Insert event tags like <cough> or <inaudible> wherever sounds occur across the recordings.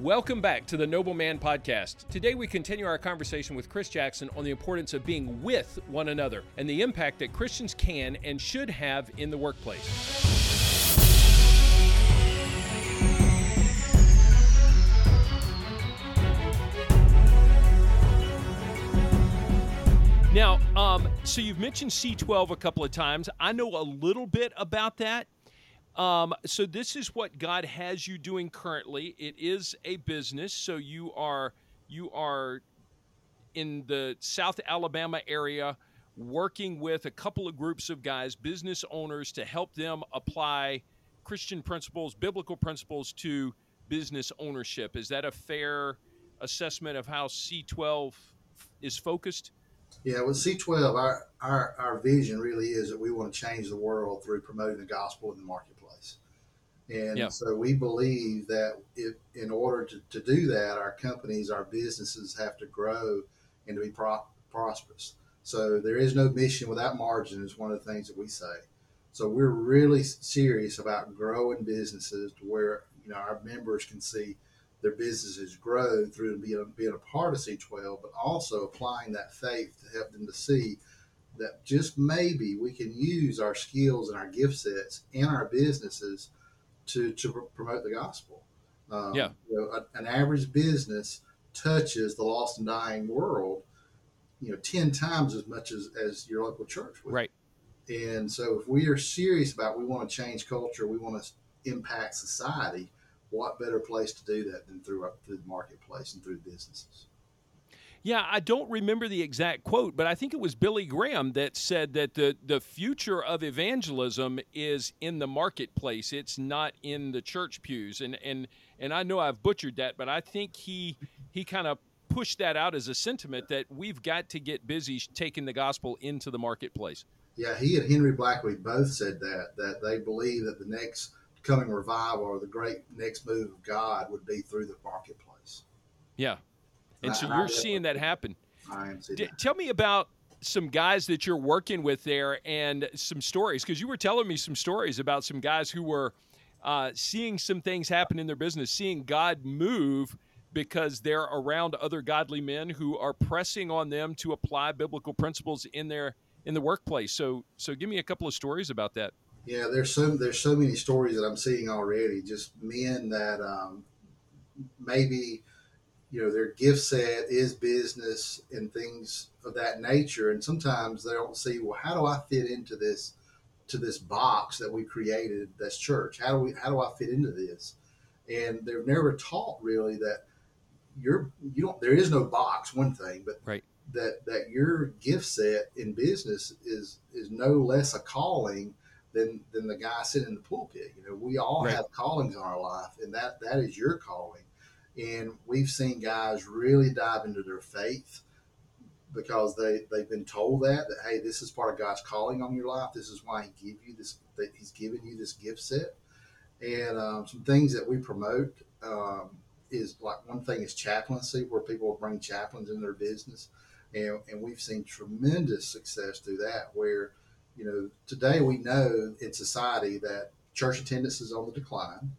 Welcome back to the Noble Man Podcast. Today we continue our conversation with Chris Jackson on the importance of being with one another and the impact that Christians can and should have in the workplace. Now, um, so you've mentioned C12 a couple of times. I know a little bit about that. Um, so this is what God has you doing currently. It is a business, so you are you are in the South Alabama area working with a couple of groups of guys, business owners, to help them apply Christian principles, biblical principles to business ownership. Is that a fair assessment of how C12 is focused? Yeah, with C12, our, our, our vision really is that we want to change the world through promoting the gospel in the marketplace. And yeah. so we believe that if, in order to, to do that, our companies, our businesses have to grow and to be pro- prosperous. So there is no mission without margin is one of the things that we say. So we're really serious about growing businesses to where you know our members can see their businesses grow through being, being a part of C12, but also applying that faith to help them to see that just maybe we can use our skills and our gift sets in our businesses to, to promote the gospel. Um, yeah. You know, a, an average business touches the lost and dying world, you know, 10 times as much as, as your local church would. Right. And so if we are serious about we want to change culture, we want to impact society, what better place to do that than through, through the marketplace and through businesses? Yeah, I don't remember the exact quote, but I think it was Billy Graham that said that the, the future of evangelism is in the marketplace. It's not in the church pews. And and and I know I've butchered that, but I think he he kind of pushed that out as a sentiment that we've got to get busy taking the gospel into the marketplace. Yeah, he and Henry Blackaby both said that that they believe that the next coming revival or the great next move of God would be through the marketplace. Yeah, and so you're seeing that happen. D- that. Tell me about some guys that you're working with there and some stories because you were telling me some stories about some guys who were uh, seeing some things happen in their business, seeing God move because they're around other godly men who are pressing on them to apply biblical principles in their in the workplace. So so give me a couple of stories about that. Yeah, there's so there's so many stories that I'm seeing already. Just men that um, maybe you know their gift set is business and things of that nature. And sometimes they don't see well how do i fit into this to this box that we created that's church? How do we how do i fit into this? And they're never taught really that you're you don't there is no box one thing but right. that that your gift set in business is is no less a calling than than the guy sitting in the pulpit. You know we all right. have callings in our life and that that is your calling and we've seen guys really dive into their faith because they, they've been told that, that, hey, this is part of God's calling on your life. This is why he give you this, that he's given you this gift set. And um, some things that we promote um, is like one thing is chaplaincy, where people bring chaplains in their business. And, and we've seen tremendous success through that, where, you know, today we know in society that church attendance is on the decline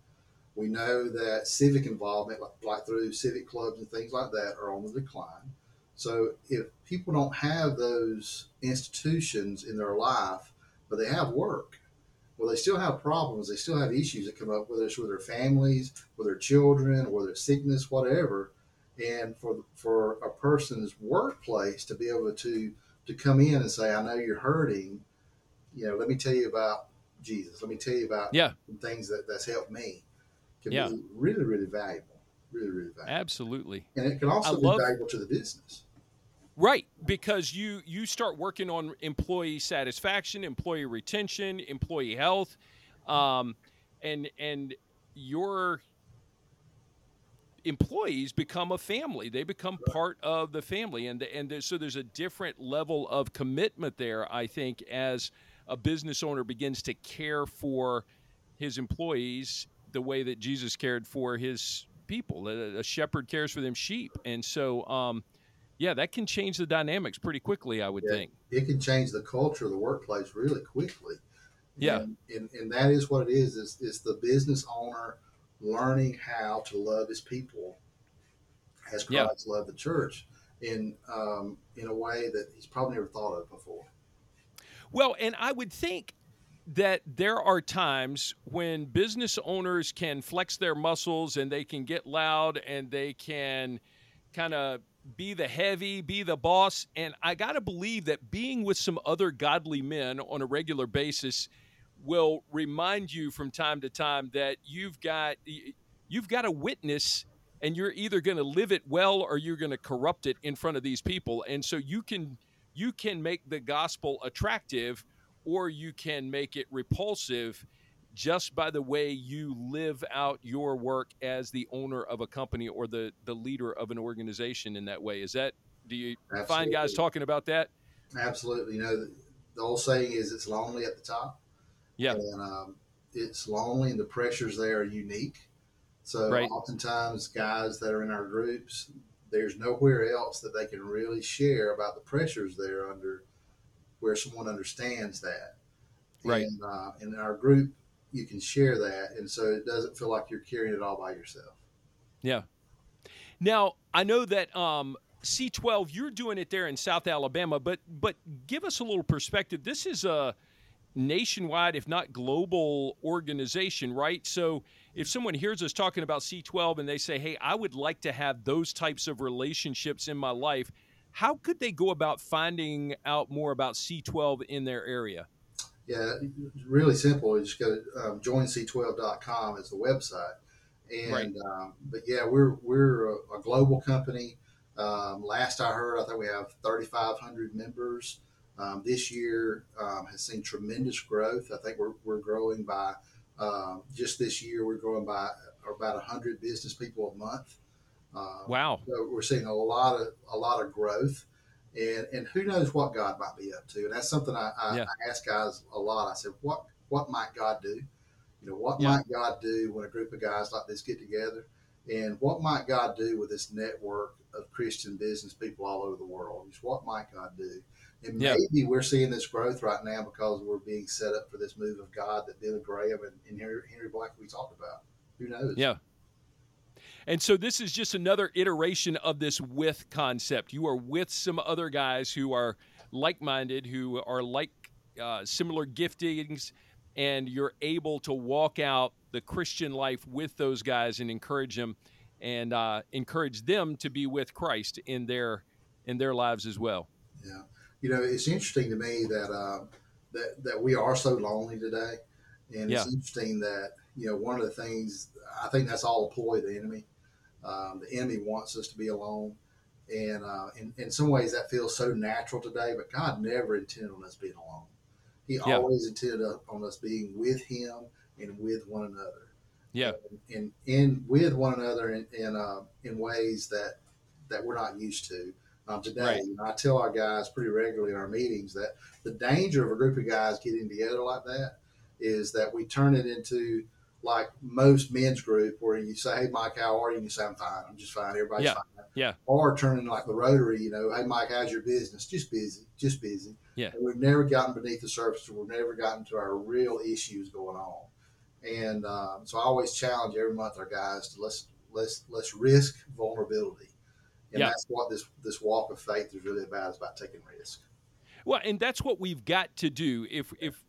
we know that civic involvement, like, like through civic clubs and things like that, are on the decline. So if people don't have those institutions in their life, but they have work, well, they still have problems. They still have issues that come up, whether it's with their families, with their children, whether it's sickness, whatever. And for for a person's workplace to be able to to come in and say, "I know you're hurting," you know, let me tell you about Jesus. Let me tell you about yeah. things that that's helped me can yeah. be really, really valuable. Really, really valuable. Absolutely. And it can also I be love, valuable to the business. Right, because you you start working on employee satisfaction, employee retention, employee health, um, and and your employees become a family. They become part of the family, and and there's, so there's a different level of commitment there. I think as a business owner begins to care for his employees the way that Jesus cared for his people. A, shepherd cares for them sheep, and so um, yeah, that can change the dynamics pretty quickly. I would yeah, think it can change the culture of the workplace really quickly. Yeah, and, and, and that is what it is. Is is the business owner learning how to love his people as Christ yeah. loved the church in um, in a way that he's probably never thought of before. Well, and I would think that there are times when business owners can flex their muscles and they can get loud and they can kind of be the heavy, be the boss. And I got to believe that being with some other godly men on a regular basis will remind you from time to time that you've got you've got a witness and you're either going to live it well or you're going to corrupt it in front of these people. And so you can you can make the gospel attractive or you can make it repulsive just by the way you live out your work as the owner of a company or the the leader of an organization in that way is that do you Absolutely. find guys talking about that Absolutely. You know, the, the old saying is it's lonely at the top. Yeah. And um, it's lonely and the pressures there are unique. So right. oftentimes guys that are in our groups, there's nowhere else that they can really share about the pressures they're under where someone understands that. Right. And uh, in our group, you can share that. And so it doesn't feel like you're carrying it all by yourself. Yeah. Now, I know that um, C12, you're doing it there in South Alabama, but but give us a little perspective. This is a nationwide, if not global, organization, right? So if someone hears us talking about C12 and they say, hey, I would like to have those types of relationships in my life, how could they go about finding out more about C12 in their area? Yeah, really simple. You just go to um, joinc12.com is the website. And right. um, but yeah, we're we're a, a global company. Um, last I heard, I think we have 3,500 members. Um, this year um, has seen tremendous growth. I think we're, we're growing by um, just this year. We're growing by about 100 business people a month. Um, wow! So we're seeing a lot of a lot of growth, and and who knows what God might be up to. And that's something I, I, yeah. I ask guys a lot. I said, what what might God do? You know, what yeah. might God do when a group of guys like this get together? And what might God do with this network of Christian business people all over the world? Just what might God do? And yeah. maybe we're seeing this growth right now because we're being set up for this move of God that Billy Graham and, and Henry, Henry Black we talked about. Who knows? Yeah. And so this is just another iteration of this with concept. You are with some other guys who are like minded, who are like uh, similar giftings, and you're able to walk out the Christian life with those guys and encourage them and uh, encourage them to be with Christ in their in their lives as well. Yeah, you know, it's interesting to me that uh, that that we are so lonely today, and yeah. it's interesting that you know one of the things I think that's all a ploy of the enemy. Um, the enemy wants us to be alone, and uh, in, in some ways that feels so natural today. But God never intended on us being alone. He yeah. always intended on us being with Him and with one another. Yeah, and, and, with one another in in, uh, in ways that that we're not used to um, today. Right. You know, I tell our guys pretty regularly in our meetings that the danger of a group of guys getting together like that is that we turn it into like most men's group where you say, Hey, Mike, how are you? And you say, I'm fine. I'm just fine. Everybody's yeah. fine. Yeah. Or turning like the Rotary, you know, Hey, Mike, how's your business? Just busy, just busy. Yeah. And we've never gotten beneath the surface. We've never gotten to our real issues going on. And um, so I always challenge every month our guys to let's let's let's risk vulnerability, and yeah. that's what this this walk of faith is really about. Is about taking risk. Well, and that's what we've got to do. If if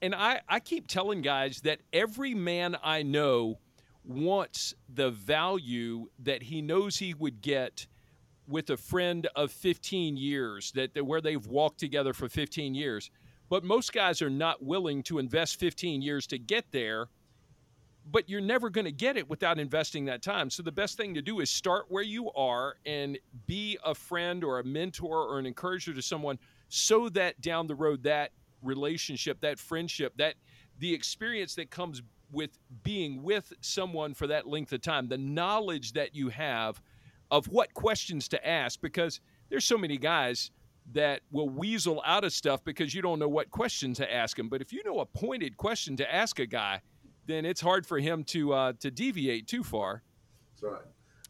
and I, I keep telling guys that every man I know wants the value that he knows he would get with a friend of 15 years that, that where they've walked together for 15 years. But most guys are not willing to invest 15 years to get there but you're never going to get it without investing that time. So the best thing to do is start where you are and be a friend or a mentor or an encourager to someone so that down the road that relationship, that friendship, that the experience that comes with being with someone for that length of time, the knowledge that you have of what questions to ask, because there's so many guys that will weasel out of stuff because you don't know what question to ask him. But if you know a pointed question to ask a guy, then it's hard for him to uh, to deviate too far. That's right.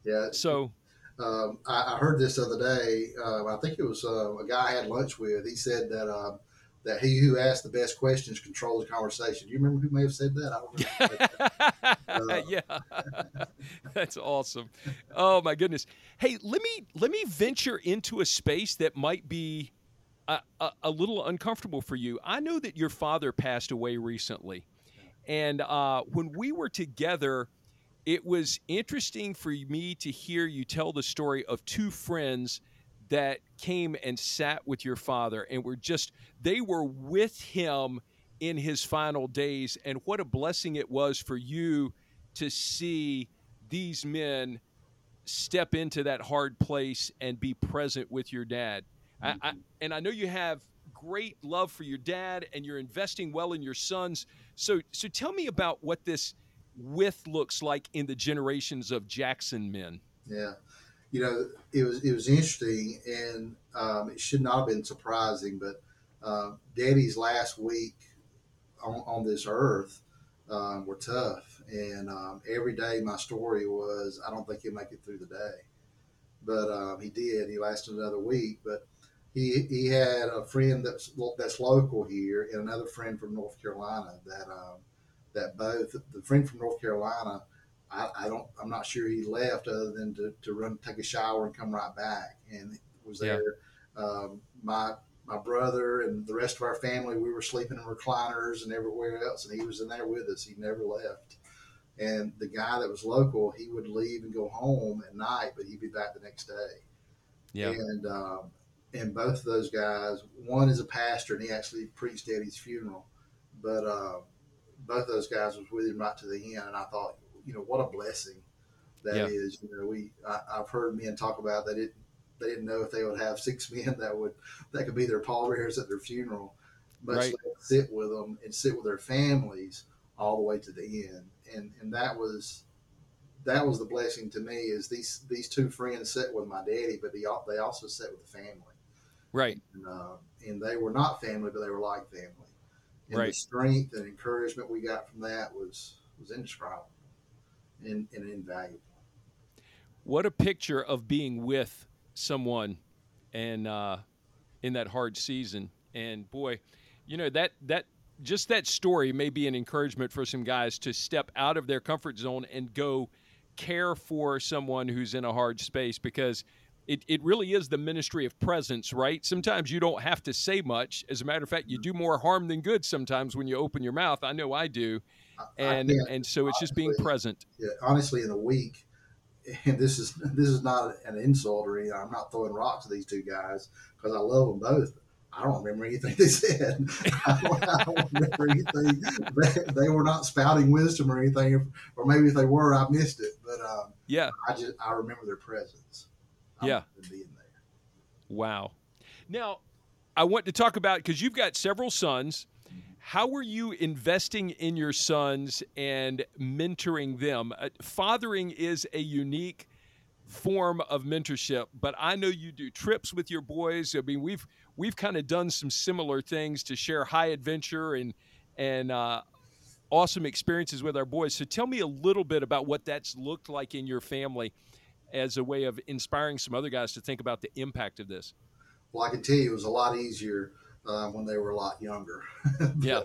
Yeah. So um, I, I, heard this other day. Uh, I think it was uh, a guy I had lunch with. He said that um, that he who asks the best questions controls the conversation. Do you remember who may have said that? I don't <laughs> uh, yeah, <laughs> that's awesome. Oh my goodness. Hey, let me let me venture into a space that might be a, a, a little uncomfortable for you. I know that your father passed away recently, and uh, when we were together, it was interesting for me to hear you tell the story of two friends that came and sat with your father and were just they were with him in his final days. And what a blessing it was for you to see these men step into that hard place and be present with your dad. I, I, and i know you have great love for your dad and you're investing well in your sons. So so tell me about what this with looks like in the generations of jackson men. Yeah you know, it was it was interesting, and um, it should not have been surprising. But uh, Daddy's last week on, on this earth um, were tough, and um, every day my story was, I don't think he'll make it through the day, but um, he did. He lasted another week, but. He, he had a friend that's that's local here and another friend from North Carolina that um, that both the friend from North Carolina I, I, don't I'm not sure he left other than to, to run take a shower and come right back and was there. Yeah. um, my my brother and the rest of our family we were sleeping in recliners and everywhere else and he was in there with us. He never left. And the guy that was local he would leave and go home at night but he'd be back the next day. Yeah. And um, and both of those guys one is a pastor and he actually preached at his funeral but uh, both of those guys was with him right to the end and I thought you know what a blessing that yeah. is. You know, we I, have heard men talk about that it they didn't know if they would have six <laughs> men that would that could be their pallbearers at their funeral, much right. sit with them and sit with their families all the way to the end. And and that was that was the blessing to me is these these two friends sat with my daddy, but they they also sat with the family. Right. And, uh, and they were not family, but they were like family. And right. the strength and encouragement we got from that was was indescribable and, and invaluable. What a picture of being with someone and uh, in that hard season. And boy, you know that that just that story may be an encouragement for some guys to step out of their comfort zone and go care for someone who's in a hard space because it, it really is the ministry of presence, right? Sometimes you don't have to say much. As a matter of fact, you do more harm than good sometimes when you open your mouth. I know I do and and so it's honestly, just being present. Yeah, honestly, in a week, <laughs> and this is this is not an insult or anything. I'm not throwing rocks at these two guys because I love them both. I don't remember anything they <laughs> said. I don't, remember anything. They, they, were not spouting wisdom or anything, or maybe if they were, I missed it. But um, yeah, I just I remember their presence. I yeah, being there. Wow. Now, I want to talk about because you've got several sons how were you investing in your sons and mentoring them? Uh, fathering is a unique form of mentorship, but I know you do trips with your boys. I mean, we've we've kind of done some similar things to share high adventure and and uh, awesome experiences with our boys. So tell me a little bit about what that's looked like in your family as a way of inspiring some other guys to think about the impact of this. Well, I can tell you it was a lot easier uh, when they were a lot younger. <laughs> yeah.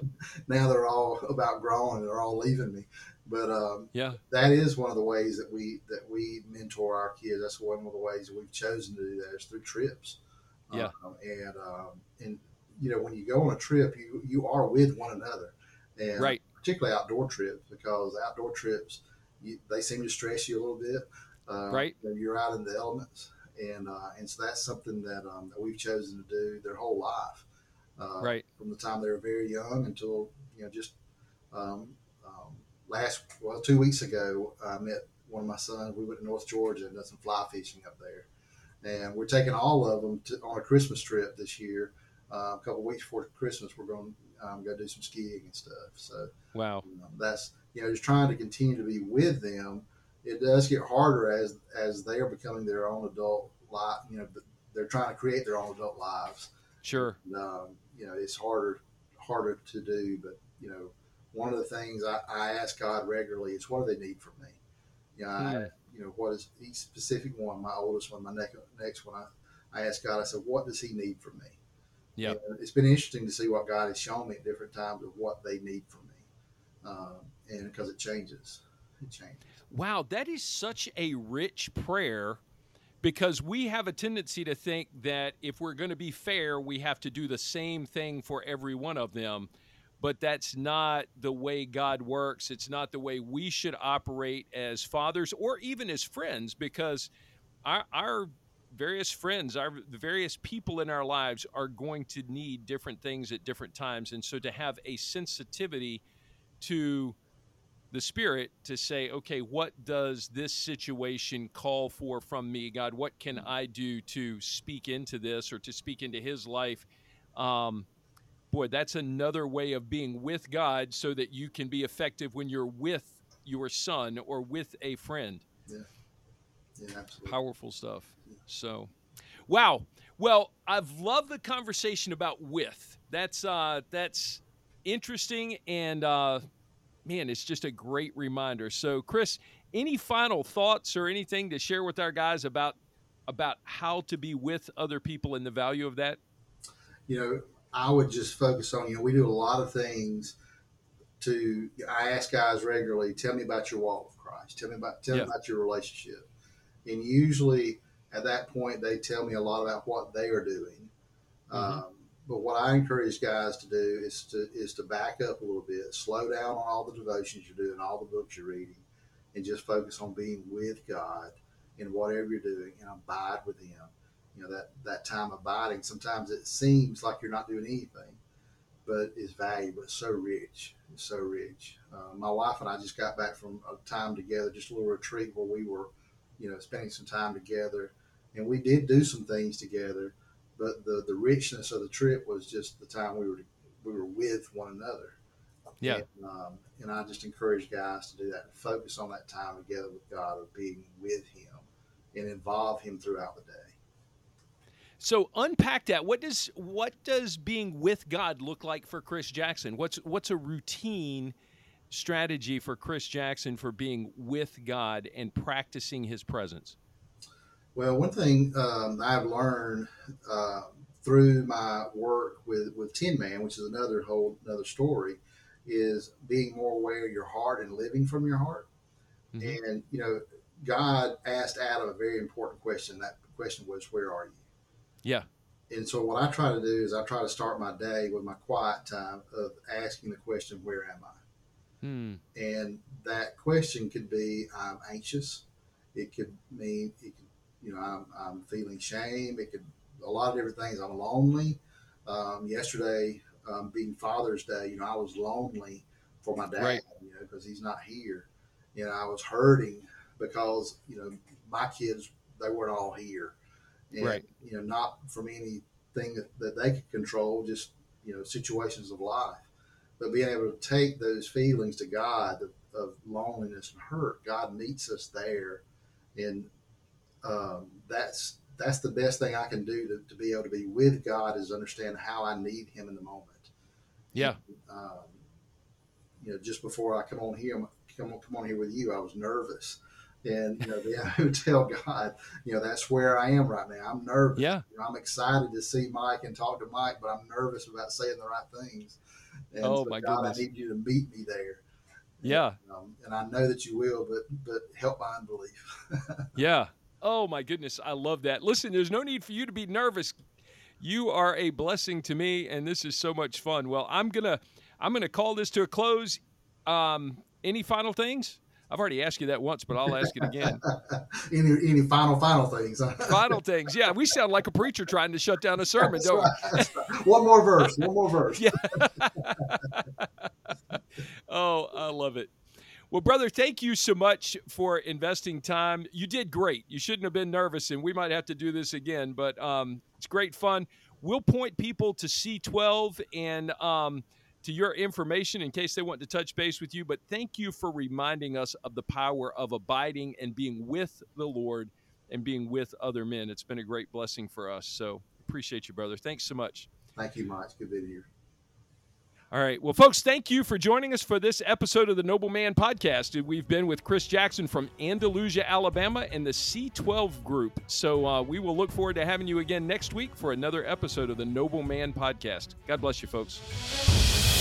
Now they're all about grown and they're all leaving me. But um, yeah, that is one of the ways that we that we mentor our kids. That's one of the ways we've chosen to do that is through trips. Yeah, um, and um, and you know when you go on a trip, you you are with one another, and right. particularly outdoor trips because outdoor trips you, they seem to stress you a little bit. Uh, right, you're out in the elements, and uh, and so that's something that um, that we've chosen to do their whole life uh, right from the time they were very young until you know just um, um, last well two weeks ago I met one of my sons. We went to North Georgia and done some fly fishing up there, and we're taking all of them to, on a Christmas trip this year. Uh, a couple weeks before Christmas, we're going to um, go do some skiing and stuff. So wow, you know, that's you know just trying to continue to be with them. It does get harder as as they are becoming their own adult life. You know, they're trying to create their own adult lives. Sure. And, um, you know, it's harder harder to do. But you know, one of the things I, I ask God regularly is, what do they need from me? You know, I, you know, what is each specific one? My oldest one, my next next one. I, I ask God. I said, what does He need from me? Yeah, it's been interesting to see what God has shown me at different times of what they need from me, um, and because it changes, it changes. Wow, that is such a rich prayer because we have a tendency to think that if we're going to be fair, we have to do the same thing for every one of them. But that's not the way God works. It's not the way we should operate as fathers or even as friends because our, our various friends, our various people in our lives are going to need different things at different times. And so to have a sensitivity to the Spirit to say, okay, what does this situation call for from me, God? What can I do to speak into this or to speak into His life? Um, boy, that's another way of being with God so that you can be effective when you're with your son or with a friend. Yeah. Yeah, absolutely. Powerful stuff. So, wow. Well, I've loved the conversation about with. That's uh, that's interesting and uh, man, it's just a great reminder. So, Chris, any final thoughts or anything to share with our guys about about how to be with other people and the value of that? You know, I would just focus on. You know, we do a lot of things. To I ask guys regularly, tell me about your walk with Christ. Tell me about tell Yeah. me about your relationship. And usually at that point, they tell me a lot about what they are doing. Mhm. Um, but what I encourage guys to do is to is to back up a little bit, slow down on all the devotions you're doing, all the books you're reading, and just focus on being with God in whatever you're doing and abide with Him. You know that that time abiding. Sometimes it seems like you're not doing anything, but it's valuable. It's so rich. It's so rich. Uh, my wife and I just got back from a time together, just a little retreat where we were, you know, spending some time together, and we did do some things together but the the richness of the trip was just the time we were we were with one another. Yeah. And, um, and I just encourage guys to do that. And focus on that time together with God, of being with Him, and involve Him throughout the day. So unpack that. What does what does being with God look like for Chris Jackson? What's what's a routine strategy for Chris Jackson for being with God and practicing His presence? Well, one thing um, I've learned uh, through my work with with Tin Man, which is another whole another story, is being more aware of your heart and living from your heart. Mhm. And you know, God asked Adam a very important question. That question was, "Where are you?" Yeah. And so, what I try to do is I try to start my day with my quiet time of asking the question, "Where am I?" Hmm. And that question could be, "I'm anxious." It could mean it could, you know, I'm, I'm feeling shame. It could a lot of different things. I'm lonely. Um, yesterday, um, being Father's Day, you know, I was lonely for my dad, Right. you know, because he's not here. You know, I was hurting because you know my kids they weren't all here, and Right. you know, not from anything that, that they could control, just you know, situations of life. But being able to take those feelings to God of, of loneliness and hurt, God meets us there, and um, that's that's the best thing I can do to, to be able to be with God is understand how I need Him in the moment. Yeah. Um, you know, just before I come on here, come on, come on here with you, I was nervous, and you know, able to <laughs> tell God, you know, that's where I am right now. I'm nervous. Yeah. You know, I'm excited to see Mike and talk to Mike, but I'm nervous about saying the right things. And Oh, so, my God, goodness. I need you to meet me there. Yeah. Um, and I know that you will, but but help my unbelief. <laughs> Yeah. Oh my goodness, I love that. Listen, there's no need for you to be nervous. You are a blessing to me, and this is so much fun. Well, I'm gonna I'm gonna call this to a close. Um, any final things? I've already asked you that once, but I'll ask it again. <laughs> any any final final things? <laughs> final things. Yeah, we sound like a preacher trying to shut down a sermon, That's don't right, right. One more verse. One more verse. <laughs> Yeah. oh, I love it. Well, brother, thank you so much for investing time. You did great. You shouldn't have been nervous, and we might have to do this again, but um, it's great fun. We'll point people to C12 and um, to your information in case they want to touch base with you. But thank you for reminding us of the power of abiding and being with the Lord and being with other men. It's been a great blessing for us. So appreciate you, brother. Thanks so much. Thank you, Mike. Good to be here. All right. Well, folks, thank you for joining us for this episode of the Noble Man Podcast. We've been with Chris Jackson from Andalusia, Alabama, and the C12 Group. So uh, we will look forward to having you again next week for another episode of the Noble Man Podcast. God bless you, folks.